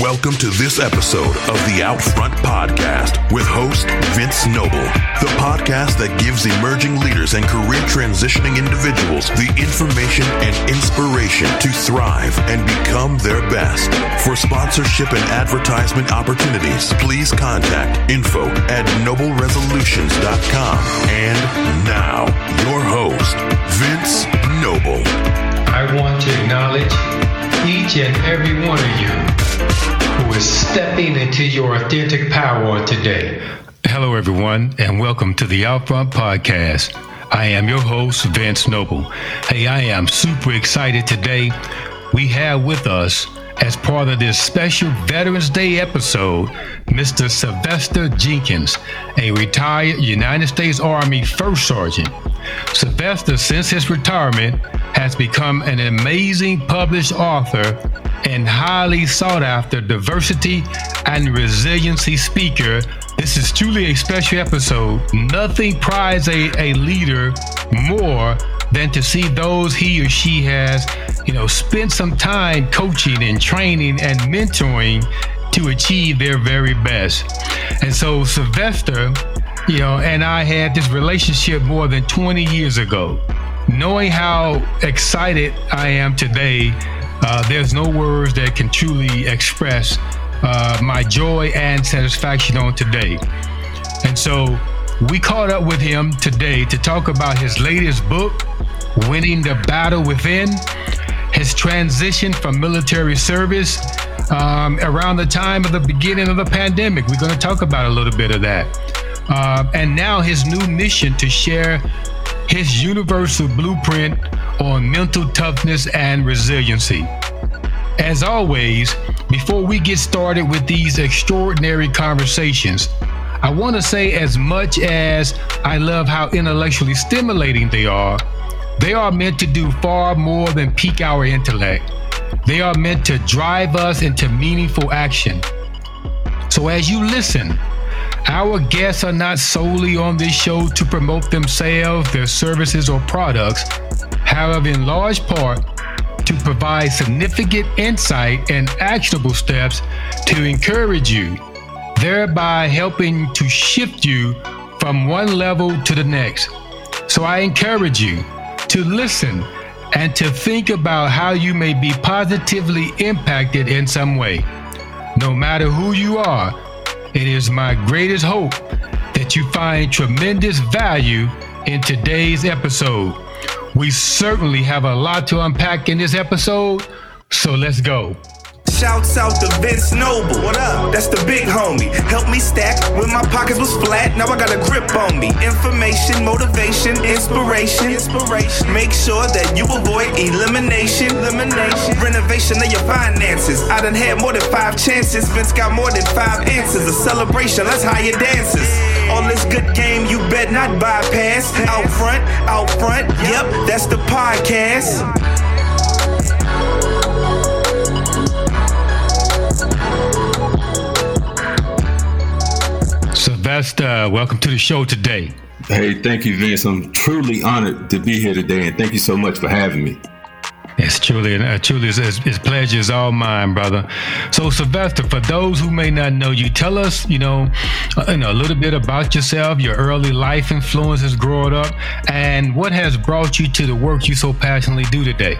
Welcome to this episode of the Outfront Podcast with host Vince Noble, the podcast that gives emerging leaders and career transitioning individuals the information and inspiration to thrive and become their best. For sponsorship and advertisement opportunities, please contact info at nobleresolutions.com. And now, your host, Vince Noble. I want to acknowledge each and every one of you who is stepping into your authentic power today. Hello, everyone, and welcome to the Outfront Podcast. I am your host, Vince Noble. Hey, I am super excited today. We have with us, as part of this special Veterans Day episode, Mr. Sylvester Jenkins, a retired United States Army First Sergeant. Sylvester, since his retirement, has become an amazing published author and highly sought after diversity and resiliency speaker. This is truly a special episode. Nothing prides a, a leader more than to see those he or she has, you know, spend some time coaching and training and mentoring to achieve their very best. And so Sylvester, you know, and I had this relationship more than 20 years ago. Knowing how excited I am today uh, there's no words that can truly express uh, my joy and satisfaction on today. And so we caught up with him today to talk about his latest book, Winning the Battle Within, his transition from military service um, around the time of the beginning of the pandemic. We're going to talk about a little bit of that. Uh, and now his new mission to share his universal blueprint on mental toughness and resiliency. As always, before we get started with these extraordinary conversations, I want to say as much as I love how intellectually stimulating they are, they are meant to do far more than pique our intellect. They are meant to drive us into meaningful action. So as you listen, our guests are not solely on this show to promote themselves, their services, or products. However, in large part, to provide significant insight and actionable steps to encourage you, thereby helping to shift you from one level to the next. So I encourage you to listen and to think about how you may be positively impacted in some way. No matter who you are, it is my greatest hope that you find tremendous value in today's episode. We certainly have a lot to unpack in this episode, so let's go. Shouts out to Vince Noble. What up? That's the big homie. Help me stack when my pockets was flat. Now I got a grip on me. Information, motivation, inspiration. Inspiration. Make sure that you avoid elimination. Elimination. Renovation of your finances. I done had more than five chances. Vince got more than five answers. A celebration. Let's hire dancers. All this good game you bet not bypass. Out front, out front. Yep, that's the podcast. Sylvester, welcome to the show today. Hey, thank you, Vince. I'm truly honored to be here today, and thank you so much for having me. It's truly, uh, truly, it's, it's pleasure is all mine, brother. So, Sylvester, for those who may not know you, tell us, you know, uh, you know, a little bit about yourself, your early life influences growing up, and what has brought you to the work you so passionately do today.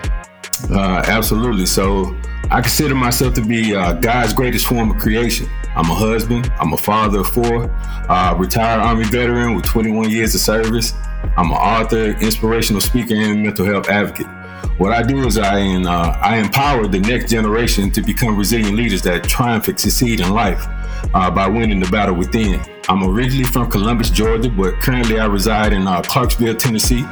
Uh, absolutely. So, I consider myself to be uh, God's greatest form of creation. I'm a husband. I'm a father of four, uh, retired Army veteran with 21 years of service. I'm an author, inspirational speaker, and mental health advocate. What I do is I, uh, I empower the next generation to become resilient leaders that triumph and succeed in life uh, by winning the battle within. I'm originally from Columbus, Georgia, but currently I reside in uh, Clarksville, Tennessee.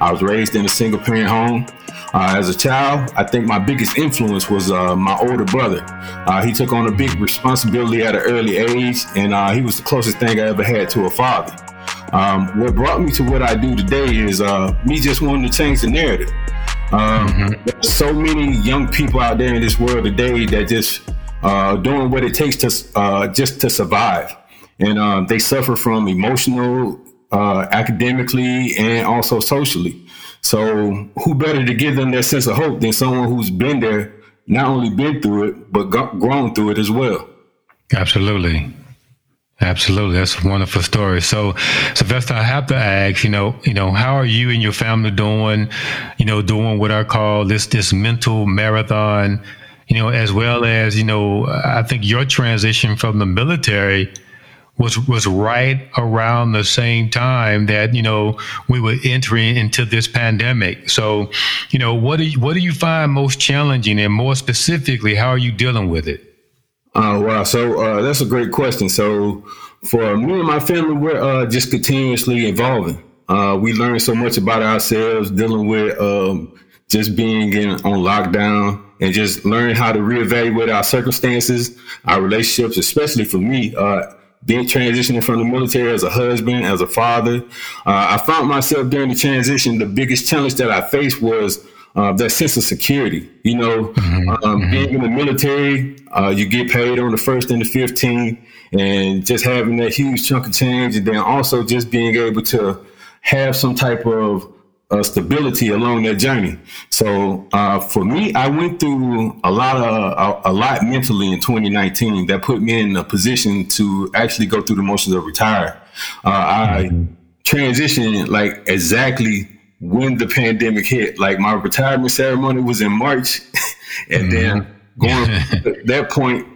I was raised in a single parent home. Uh, as a child, I think my biggest influence was uh, my older brother. Uh, he took on a big responsibility at an early age, and uh, he was the closest thing I ever had to a father. Um, what brought me to what I do today is uh, me just wanting to change the narrative. Um, mm-hmm. There's so many young people out there in this world today that just uh, doing what it takes to just to survive, and they suffer from emotional, Uh, academically, and also socially. So who better to give them that sense of hope than someone who's been there not only been through it, but got, grown through it as well. Absolutely. Absolutely, that's a wonderful story. So, Sylvester, I have to ask, you know, you know, how are you and your family doing? You know, doing what I call this this mental marathon. You know, as well as you know, I think your transition from the military was was right around the same time that you know we were entering into this pandemic. So, you know, what do you, what do you find most challenging, and more specifically, how are you dealing with it? Uh, wow. So uh, that's a great question. So for me and my family, we're uh, just continuously evolving. Uh, we learn so much about ourselves dealing with um, just being in, on lockdown and just learning how to reevaluate our circumstances, our relationships, especially for me, uh, being transitioning from the military as a husband, as a father. Uh, I found myself during the transition, the biggest challenge that I faced was uh, that sense of security. You know, mm-hmm. Um, mm-hmm. being in the military, uh, you get paid on the first and the 15th, and just having that huge chunk of change, and then also just being able to have some type of uh, stability along that journey. So uh, for me, I went through a lot of a, a, lot mentally in 2019 that put me in a position to actually go through the motions of retire. Uh, I mm-hmm. transitioned like exactly when the pandemic hit. Like my retirement ceremony was in March, and mm-hmm. then going that point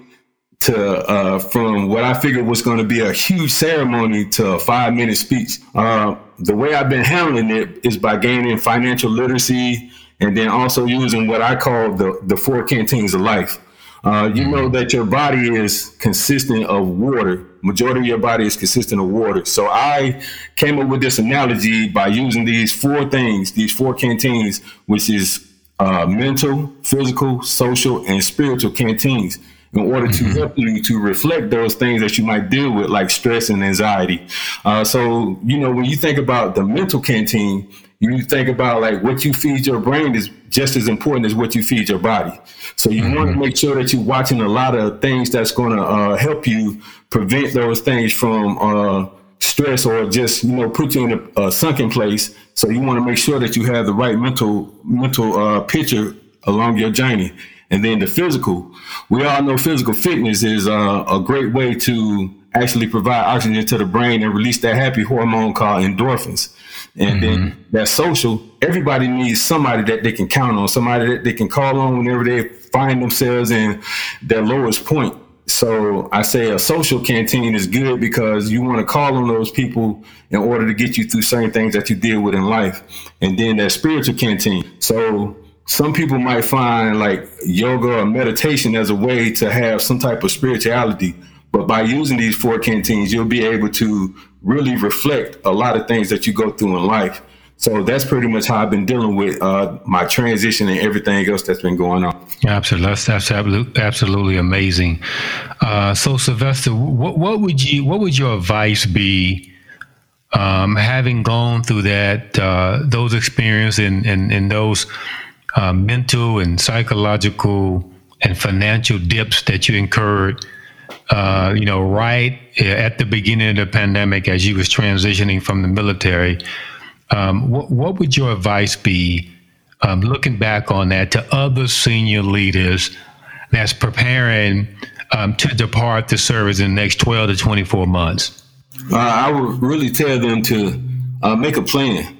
to uh, from what I figured was going to be a huge ceremony to a five minute speech. Uh, the way I've been handling it is by gaining financial literacy and then also using what I call the the four canteens of life. Uh, you know that your body is consistent of water. Majority of your body is consistent of water. So I came up with this analogy by using these four things, these four canteens, which is uh, mental, physical, social, and spiritual canteens in order to mm-hmm. help you to reflect those things that you might deal with, like stress and anxiety. Uh, so, you know, when you think about the mental canteen, you think about like what you feed your brain is just as important as what you feed your body. So you mm-hmm. want to make sure that you're watching a lot of things that's going to uh, help you prevent those things from uh, stress or just you know put you in a, a, sunken place. So you want to make sure that you have the right mental mental uh, picture along your journey. And then the physical, we all know physical fitness is uh, a great way to actually provide oxygen to the brain and release that happy hormone called endorphins. And mm-hmm. then that social, everybody needs somebody that they can count on, somebody that they can call on whenever they find themselves in their lowest point. So I say a social canteen is good because you want to call on those people in order to get you through certain things that you deal with in life. And then that spiritual canteen. So some people might find like yoga or meditation as a way to have some type of spirituality. But by using these four canteens, you'll be able to really reflect a lot of things that you go through in life. So that's pretty much how I've been dealing with uh, my transition and everything else that's been going on. Absolutely, that's, absolutely, absolutely amazing. Uh, so, Sylvester, what, what, would you, what would your advice be, um, having gone through that, uh, those experiences and, and, and those uh, mental and psychological and financial dips that you incurred? uh, you know, right at the beginning of the pandemic as you was transitioning from the military, um, what, what, would your advice be, um, looking back on that, to other senior leaders that's preparing um, to depart the service in the next 12 to 24 months? Uh, I would really tell them to uh, make a plan.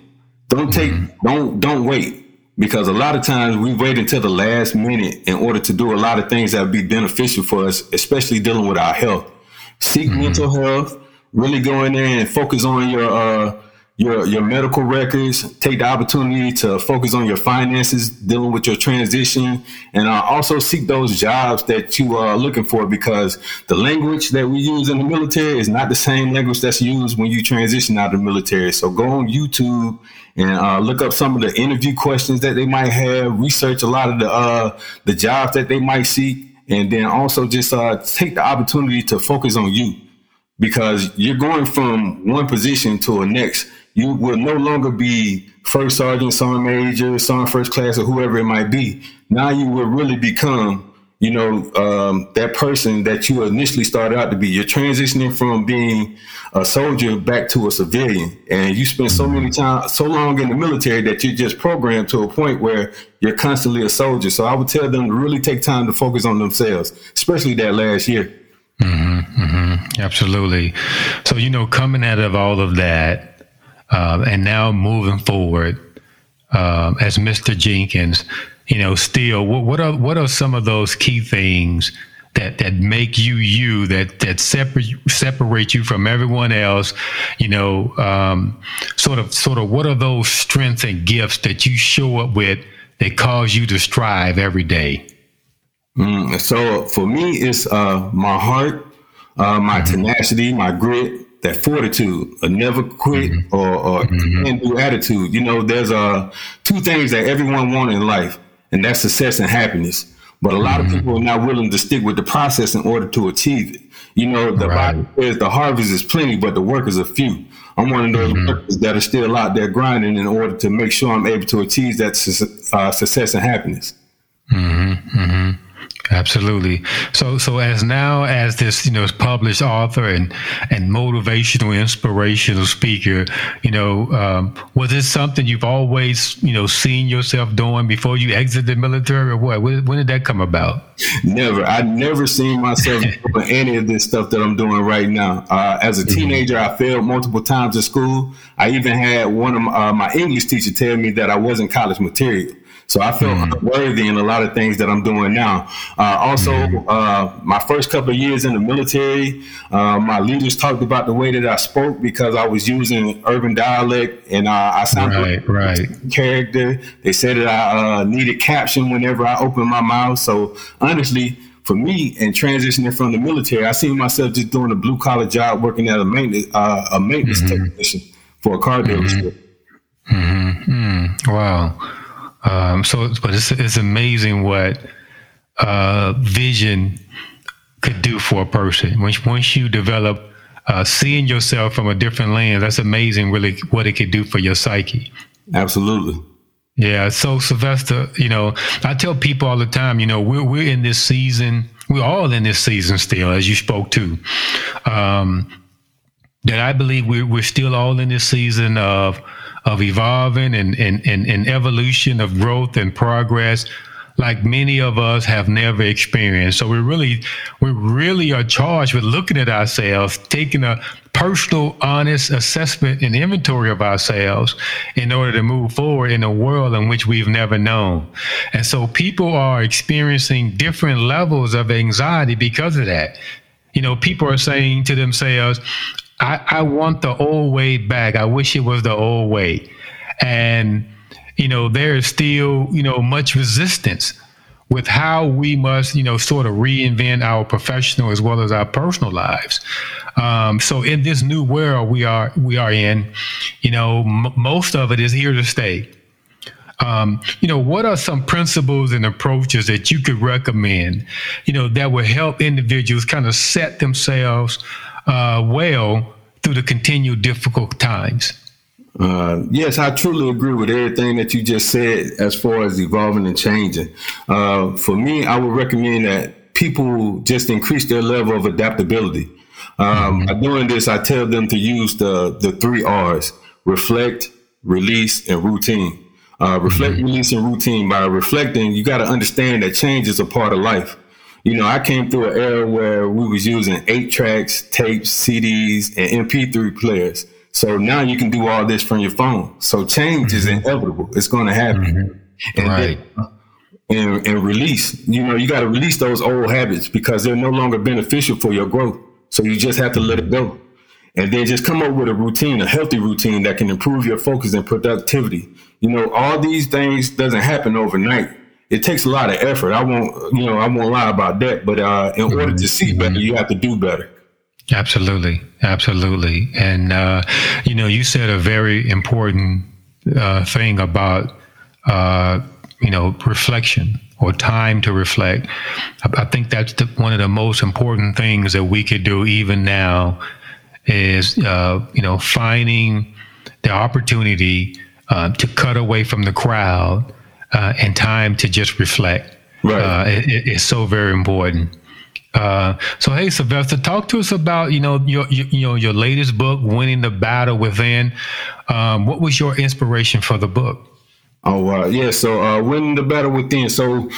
Don't take, mm-hmm. don't, don't wait because a lot of times we wait until the last minute in order to do a lot of things that would be beneficial for us, especially dealing with our health. Seek mm-hmm. mental health, really go in there and focus on your uh, your your medical records. Take the opportunity to focus on your finances, dealing with your transition, and uh, also seek those jobs that you are looking for because the language that we use in the military is not the same language that's used when you transition out of the military. So go on YouTube and uh, look up some of the interview questions that they might have. Research a lot of the uh, the jobs that they might seek, and then also just uh, take the opportunity to focus on you because you're going from one position to a next. You will no longer be first sergeant, sergeant major, sergeant first class, or whoever it might be. Now you will really become you know, um, that person that you initially started out to be. You're transitioning from being a soldier back to a civilian, and you spend so many time, so long in the military that you're just programmed to a point where you're constantly a soldier. So I would tell them to really take time to focus on themselves, especially that last year. Mm-hmm, mm-hmm, absolutely. So you know, coming out of all of that, uh, and now moving forward um, as Mr. Jenkins you know, still, what, what are what are some of those key things that that make you you that that separate separate you from everyone else? You know, um, sort of sort of what are those strengths and gifts that you show up with that cause you to strive every day? Mm, so for me, it's uh, my heart, uh, my mm-hmm. tenacity, my grit, that fortitude, a never quit mm-hmm. or, or mm-hmm. can do attitude. You know, there's uh, two things that everyone wants in life and that's success and happiness. But a lot mm-hmm. of people are not willing to stick with the process in order to achieve it. You know, the right. Bible says the harvest is plenty, but the workers are few. I'm one of those mm-hmm. workers that are still out there grinding in order to make sure I'm able to achieve that uh, success and happiness. Mm-hmm. Mm-hmm. Absolutely. So, so as now as this, you know, published author and and motivational, inspirational speaker, you know, um, was this something you've always, you know, seen yourself doing before you exit the military, or what? When, when did that come about? Never. I never seen myself doing any of this stuff that I'm doing right now. Uh, as a mm-hmm. teenager, I failed multiple times at school. I even had one of my, uh, my English teacher tell me that I wasn't college material. So I feel mm-hmm. unworthy in a lot of things that I'm doing now. Uh, also, mm-hmm. uh, my first couple of years in the military, uh, my leaders talked about the way that I spoke because I was using urban dialect and uh, I sounded right, right. character. They said that I uh, needed caption whenever I opened my mouth. So honestly, for me and transitioning from the military, I see myself just doing a blue collar job, working at a maintenance uh, a maintenance mm-hmm. technician for a car mm-hmm. dealership. Mm-hmm. Wow. Um, so, but it's, it's amazing what uh, vision could do for a person. Once, once you develop uh, seeing yourself from a different lens, that's amazing, really, what it could do for your psyche. Absolutely. Yeah. So, Sylvester, you know, I tell people all the time, you know, we're, we're in this season, we're all in this season still, as you spoke to. Um, that I believe we're, we're still all in this season of of evolving and, and, and, and evolution of growth and progress like many of us have never experienced. So we really, we really are charged with looking at ourselves, taking a personal, honest assessment and inventory of ourselves in order to move forward in a world in which we've never known. And so people are experiencing different levels of anxiety because of that. You know, people are saying to themselves, I, I want the old way back. I wish it was the old way. And, you know, there is still, you know, much resistance with how we must, you know, sort of reinvent our professional as well as our personal lives. Um, so in this new world we are we are in, you know, m- most of it is here to stay. Um, you know, what are some principles and approaches that you could recommend, you know, that would help individuals kind of set themselves uh, well through the continued difficult times. Uh, yes, I truly agree with everything that you just said as far as evolving and changing. Uh, for me, I would recommend that people just increase their level of adaptability. Um, mm-hmm. By doing this, I tell them to use the, the three R's reflect, release, and routine. Uh, reflect, mm-hmm. release, and routine. By reflecting, you got to understand that change is a part of life you know, I came through an era where we was using eight tracks, tapes, CDs, and MP3 players. So now you can do all this from your phone. So change mm-hmm. is inevitable. It's going to happen. Mm-hmm. And right. Then, and, and release. You know, you got to release those old habits because they're no longer beneficial for your growth. So you just have to let it go. And then just come up with a routine, a healthy routine that can improve your focus and productivity. You know, all these things doesn't happen overnight it takes a lot of effort. I won't, you know, I won't lie about that. But uh, in order to see better, you have to do better. Absolutely, absolutely. And uh, you know, you said a very important uh, thing about uh, you know reflection or time to reflect. I, I think that's the, one of the most important things that we could do even now is uh, you know finding the opportunity uh, to cut away from the crowd uh, and time to just reflect. Right. Uh, it, it's so very important. Uh, so hey, Sylvester, talk to us about you know your, your you know your latest book, "Winning the Battle Within." Um, what was your inspiration for the book? Oh uh, yeah, so uh, "Winning the Battle Within." So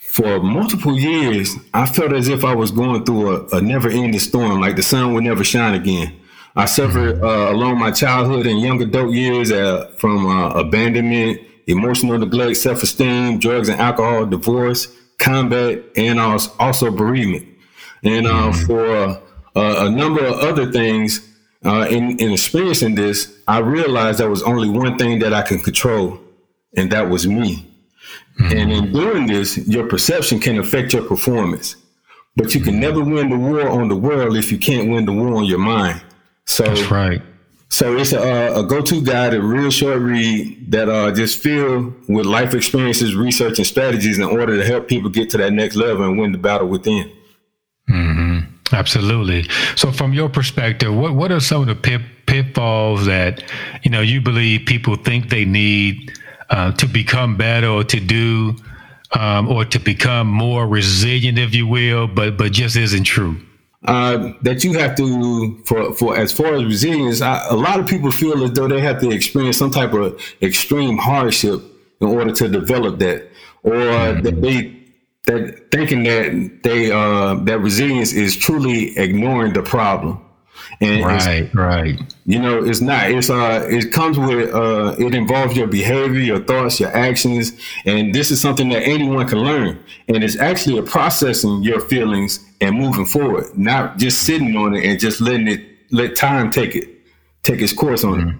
for multiple years, I felt as if I was going through a, a never-ending storm, like the sun would never shine again. I suffered mm-hmm. uh, along my childhood and young adult years uh, from uh, abandonment, emotional neglect, self-esteem, drugs and alcohol, divorce, combat, and also bereavement. And uh, mm-hmm. for uh, a number of other things, uh, in, in experiencing this, I realized there was only one thing that I could control, and that was me. Mm-hmm. And in doing this, your perception can affect your performance. But you can mm-hmm. never win the war on the world if you can't win the war on your mind. So that's right. So it's a, a go-to guide, a real short read that uh, just filled with life experiences, research, and strategies in order to help people get to that next level and win the battle within. Mm-hmm. Absolutely. So, from your perspective, what what are some of the pit, pitfalls that you know you believe people think they need uh, to become better or to do um, or to become more resilient, if you will, but but just isn't true? Uh, that you have to for for as far as resilience, I, a lot of people feel as though they have to experience some type of extreme hardship in order to develop that, or mm-hmm. that they that thinking that they uh, that resilience is truly ignoring the problem. And right, right. You know, it's not. It's uh, it comes with uh, it involves your behavior, your thoughts, your actions, and this is something that anyone can learn. And it's actually a processing your feelings and moving forward, not just sitting on it and just letting it let time take it, take its course on mm-hmm. it.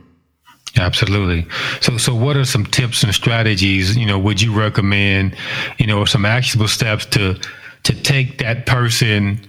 Absolutely. So, so what are some tips and strategies? You know, would you recommend? You know, some actionable steps to to take that person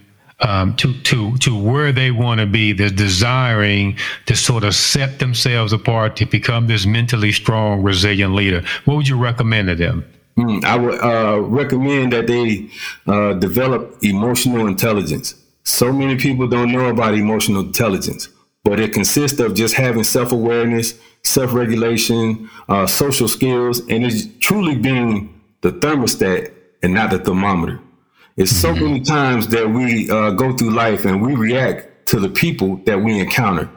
um, to to to where they want to be. They're desiring to sort of set themselves apart to become this mentally strong, resilient leader. What would you recommend to them? Mm, I would uh, recommend that they uh, develop emotional intelligence. So many people don't know about emotional intelligence, but it consists of just having self awareness self regulation, uh, social skills, and it's truly being the thermostat and not the thermometer. It's so mm-hmm. many times that we uh, go through life and we react to the people that we encounter.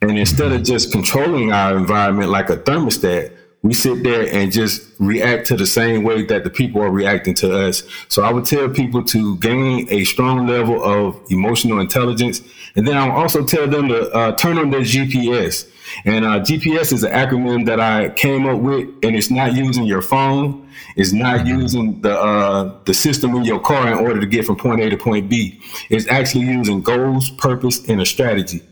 And instead of just controlling our environment like a thermostat, we sit there and just react to the same way that the people are reacting to us. So I would tell people to gain a strong level of emotional intelligence. And then I'll also tell them to uh, turn on their GPS. And uh, GPS is an acronym that I came up with, and it's not using your phone. It's not mm-hmm. using the uh, the system in your car in order to get from point A to point B. It's actually using goals, purpose, and a strategy.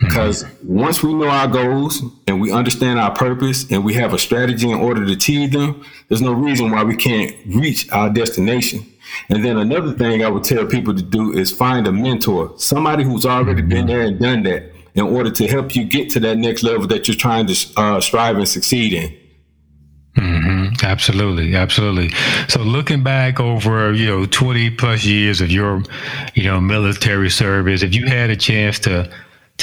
Because once we know our goals and we understand our purpose and we have a strategy in order to achieve them, there's no reason why we can't reach our destination. And then another thing I would tell people to do is find a mentor, somebody who's already been there and done that in order to help you get to that next level that you're trying to uh, strive and succeed in. Mm-hmm. Absolutely, absolutely. So looking back over, you know, 20 plus years of your, you know, military service, if you had a chance to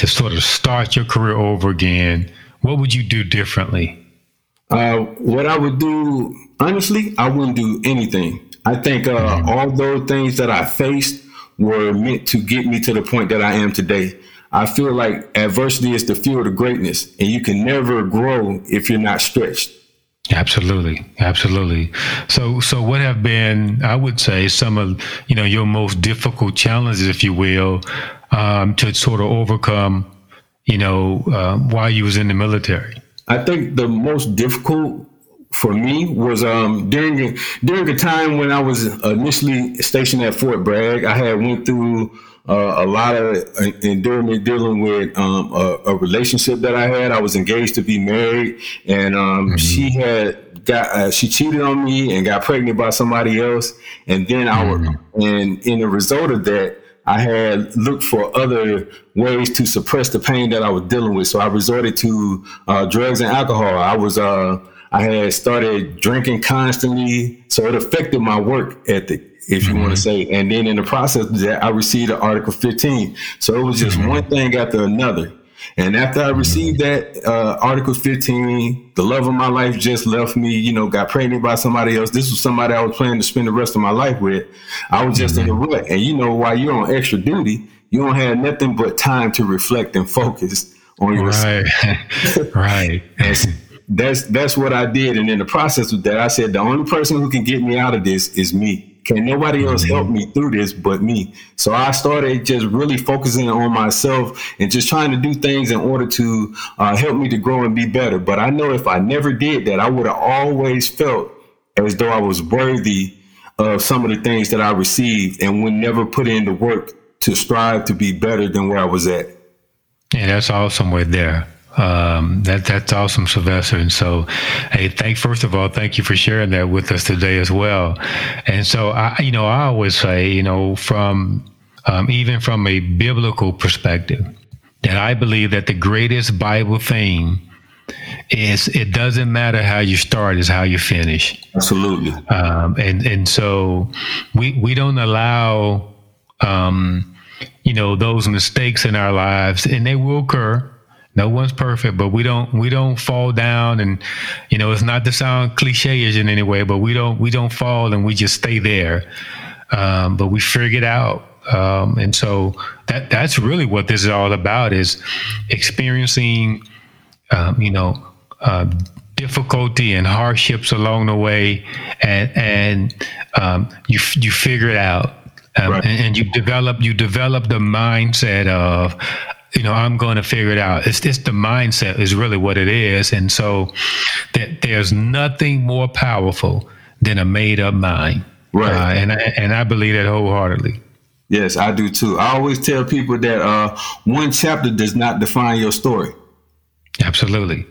to sort of start your career over again, what would you do differently? Uh, what I would do, honestly, I wouldn't do anything. I think uh, mm-hmm. all those things that I faced were meant to get me to the point that I am today. I feel like adversity is the fuel to greatness, and you can never grow if you're not stretched. Absolutely, absolutely. So, so what have been, I would say, some of you know your most difficult challenges, if you will, um, to sort of overcome, you know, uh, while you was in the military? I think the most difficult for me was um, during during the time when I was initially stationed at Fort Bragg. I had went through uh, a lot of endurance dealing with um, a, a, relationship that I had. I was engaged to be married, and um, mm-hmm. she had got uh, she cheated on me and got pregnant by somebody else. And then I mm-hmm. was, and in the result of that, I had looked for other ways to suppress the pain that I was dealing with. So I resorted to uh, drugs and alcohol. I was uh, I had started drinking constantly, so it affected my work ethic if you mm-hmm. want to say. And then in the process of that, I received an Article 15. So it was just mm-hmm. one thing after another. And after I received that uh, Article 15, the love of my life just left me, you know, got pregnant by somebody else. This was somebody I was planning to spend the rest of my life with. I was just mm-hmm. in a rut. And you know, while you're on extra duty, you don't have nothing but time to reflect and focus on your right. right. That's, that's that's what I did. And in the process of that, I said the only person who can get me out of this is me. Can nobody else help me through this but me? So I started just really focusing on myself and just trying to do things in order to uh, help me to grow and be better. But I know if I never did that, I would have always felt as though I was worthy of some of the things that I received and would never put in the work to strive to be better than where I was at. Yeah, that's awesome right there. Um, that that's awesome, Sylvester. And so, hey, thank first of all, thank you for sharing that with us today as well. And so, I, you know, I always say, you know, from um, even from a biblical perspective, that I believe that the greatest Bible theme is it doesn't matter how you start, is how you finish. Absolutely. Um, and and so we we don't allow um, you know those mistakes in our lives, and they will occur no one's perfect, but we don't we don't fall down and you know it's not to sound cliche in any way, but we don't we don't fall and we just stay there. Um, but we figure it out. Um, and so that that's really what this is all about is experiencing um, you know uh, difficulty and hardships along the way and and um, you you figure it out um, right. and, and, you develop you develop the mindset of you know, I'm going to figure it out. It's just the mindset is really what it is. And so that there's nothing more powerful than a made up mind. Right. Uh, and, I, and I believe that wholeheartedly. Yes, I do too. I always tell people that uh, one chapter does not define your story. Absolutely.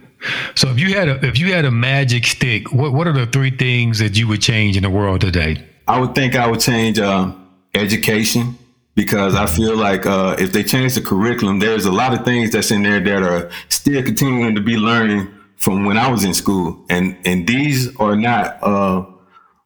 So if you had a if you had a magic stick, what what are the three things that you would change in the world today? I would think I would change uh, education, because I feel like uh, if they change the curriculum, there's a lot of things that's in there that are still continuing to be learning from when I was in school, and and these are not uh,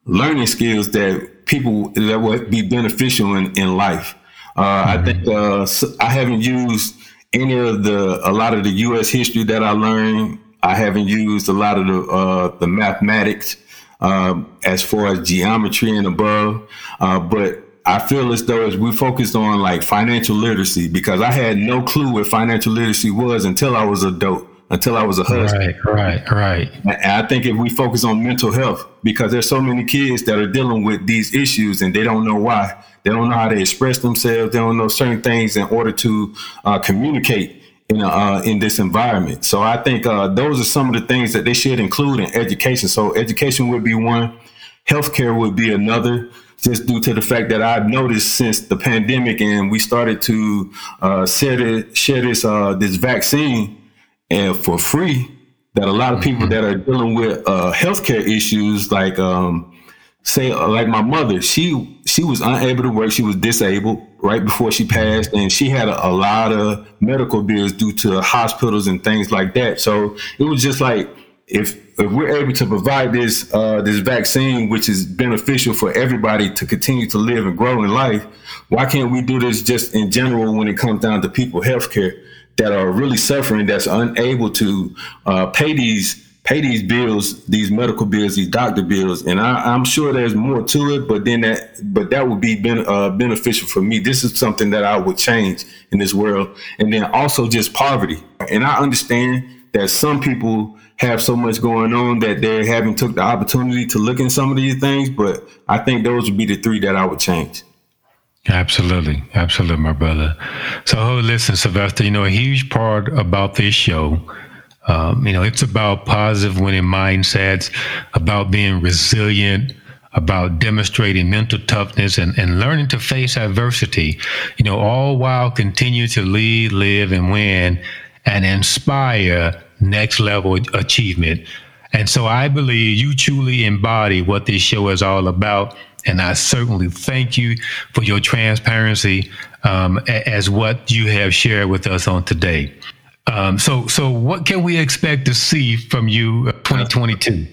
learning skills that people that would be beneficial in in life. Uh, mm-hmm. I think uh, I haven't used any of the a lot of the U.S. history that I learned. I haven't used a lot of the uh, the mathematics uh, as far as geometry and above, but I feel as though as we focused on like financial literacy because I had no clue what financial literacy was until I was adult, until I was a husband. Right, right, right. And I think if we focus on mental health, because there's so many kids that are dealing with these issues and they don't know why, they don't know how to express themselves, they don't know certain things in order to uh, communicate in a, uh, in this environment. So I think uh, those are some of the things that they should include in education. So education would be one, healthcare would be another just due to the fact that I've noticed since the pandemic and we started to uh, share, this, share this uh, this vaccine and for free, that a lot of people mm-hmm. that are dealing with uh, healthcare issues, like um, say like my mother, she she was unable to work, she was disabled right before she passed, and she had a, a lot of medical bills due to hospitals and things like that. So it was just like if if we're able to provide this uh, this vaccine, which is beneficial for everybody to continue to live and grow in life, why can't we do this just in general when it comes down to people healthcare that are really suffering, that's unable to uh, pay these pay these bills, these medical bills, these doctor bills, and I, am sure there's more to it. But then that, but that would be ben, uh, beneficial for me. This is something that I would change in this world, and then also just poverty. And I understand that some people have so much going on that they haven't took the opportunity to look in some of these things. But I think those would be the three that I would change. Absolutely. Absolutely, my brother. So, listen, Sylvester, you know, a huge part about this show, um, you know, it's about positive winning mindsets, about being resilient, about demonstrating mental toughness and, and learning to face adversity, you know, all while continue to lead, live, and win and inspire next level achievement. And so I believe you truly embody what this show is all about. And I certainly thank you for your transparency um, as what you have shared with us on today. Um, so, so what can we expect to see from you 2022?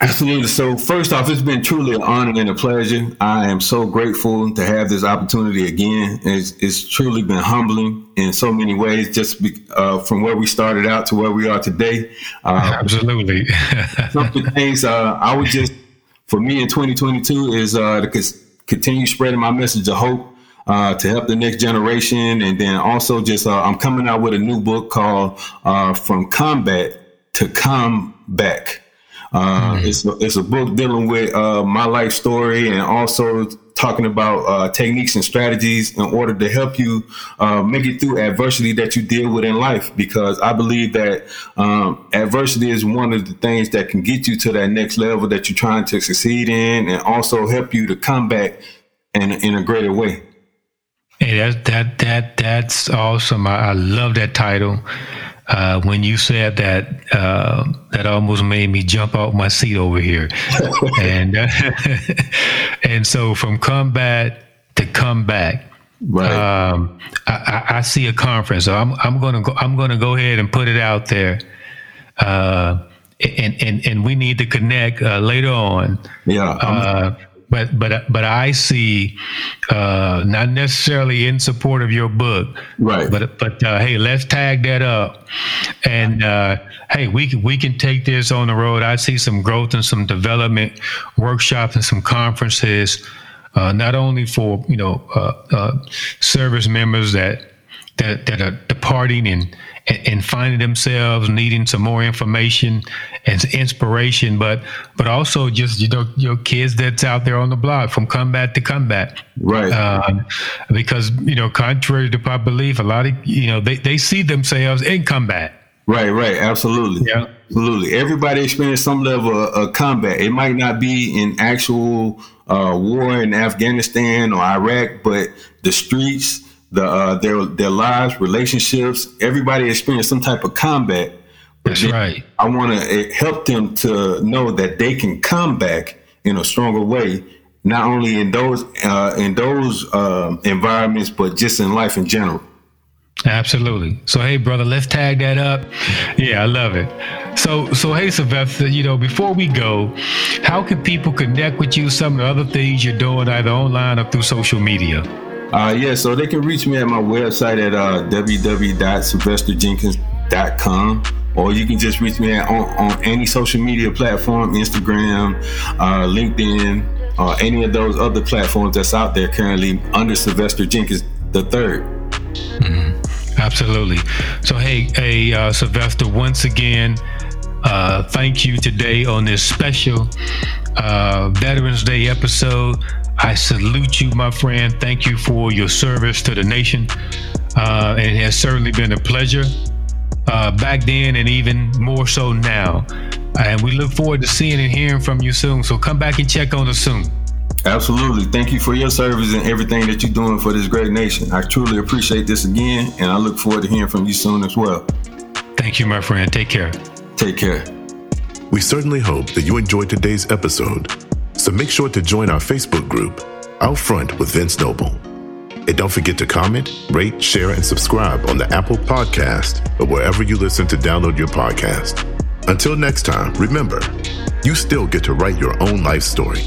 Absolutely. So, first off, it's been truly an honor and a pleasure. I am so grateful to have this opportunity again. It's, it's truly been humbling in so many ways, just be, uh, from where we started out to where we are today. Uh, Absolutely. some of the things uh, I would just, for me in 2022, is uh, to continue spreading my message of hope. Uh, to help the next generation, and then also just uh, I'm coming out with a new book called "From Combat to Come Back." Uh, mm-hmm. It's a, it's a book dealing with uh, my life story and also talking about uh, techniques and strategies in order to help you uh, make it through adversity that you deal with in life. Because I believe that um, adversity is one of the things that can get you to that next level that you're trying to succeed in, and also help you to come back in in a greater way. Hey, that that that that's awesome. I, I love that title. Uh, when you said that, uh, that almost made me jump out my seat over here. and uh, and so from combat to come back. Right. Um, I, I, see a conference. So I'm I'm gonna go. I'm gonna go ahead and put it out there. Uh, and and and we need to connect uh, later on. Yeah. But but but I see uh, not necessarily in support of your book, right? But but uh, hey, let's tag that up, and uh, hey, we can we can take this on the road. I see some growth and some development workshops and some conferences, uh, not only for you know uh, uh, service members that that that are departing and and finding themselves needing some more information and inspiration, but but also just you know your kids that's out there on the block from combat to combat, right? Um, because you know, contrary to popular belief, a lot of you know they they see themselves in combat. Right, right, absolutely, yeah, absolutely. Everybody experiences some level of, of, combat. It might not be in actual uh, war in Afghanistan or Iraq, but the streets the uh, their their lives, relationships. Everybody experience some type of combat. That's right. I want to help them to know that they can come back in a stronger way, not only in those uh, in those uh, environments, but just in life in general. Absolutely. So hey, brother, let's tag that up. Yeah, I love it. So so hey, Sylvester, you know, before we go, how can people connect with you? Some of the other things you're doing, either online or through social media. Uh, yeah, so they can reach me at my website at uh, www.sylvesterjenkins.com or you can just reach me at, on, on any social media platform Instagram, uh, LinkedIn, or any of those other platforms that's out there currently under Sylvester Jenkins the 3rd mm-hmm. Absolutely. So, hey, hey, uh, Sylvester, once again, uh, thank you today on this special uh, Veterans Day episode. I salute you, my friend. Thank you for your service to the nation. Uh, and it has certainly been a pleasure uh, back then and even more so now. And we look forward to seeing and hearing from you soon. So come back and check on us soon. Absolutely. Thank you for your service and everything that you're doing for this great nation. I truly appreciate this again, and I look forward to hearing from you soon as well. Thank you, my friend. Take care. Take care. We certainly hope that you enjoyed today's episode so make sure to join our Facebook group, Out Front with Vince Noble. And don't forget to comment, rate, share, and subscribe on the Apple Podcast or wherever you listen to download your podcast. Until next time, remember, you still get to write your own life story.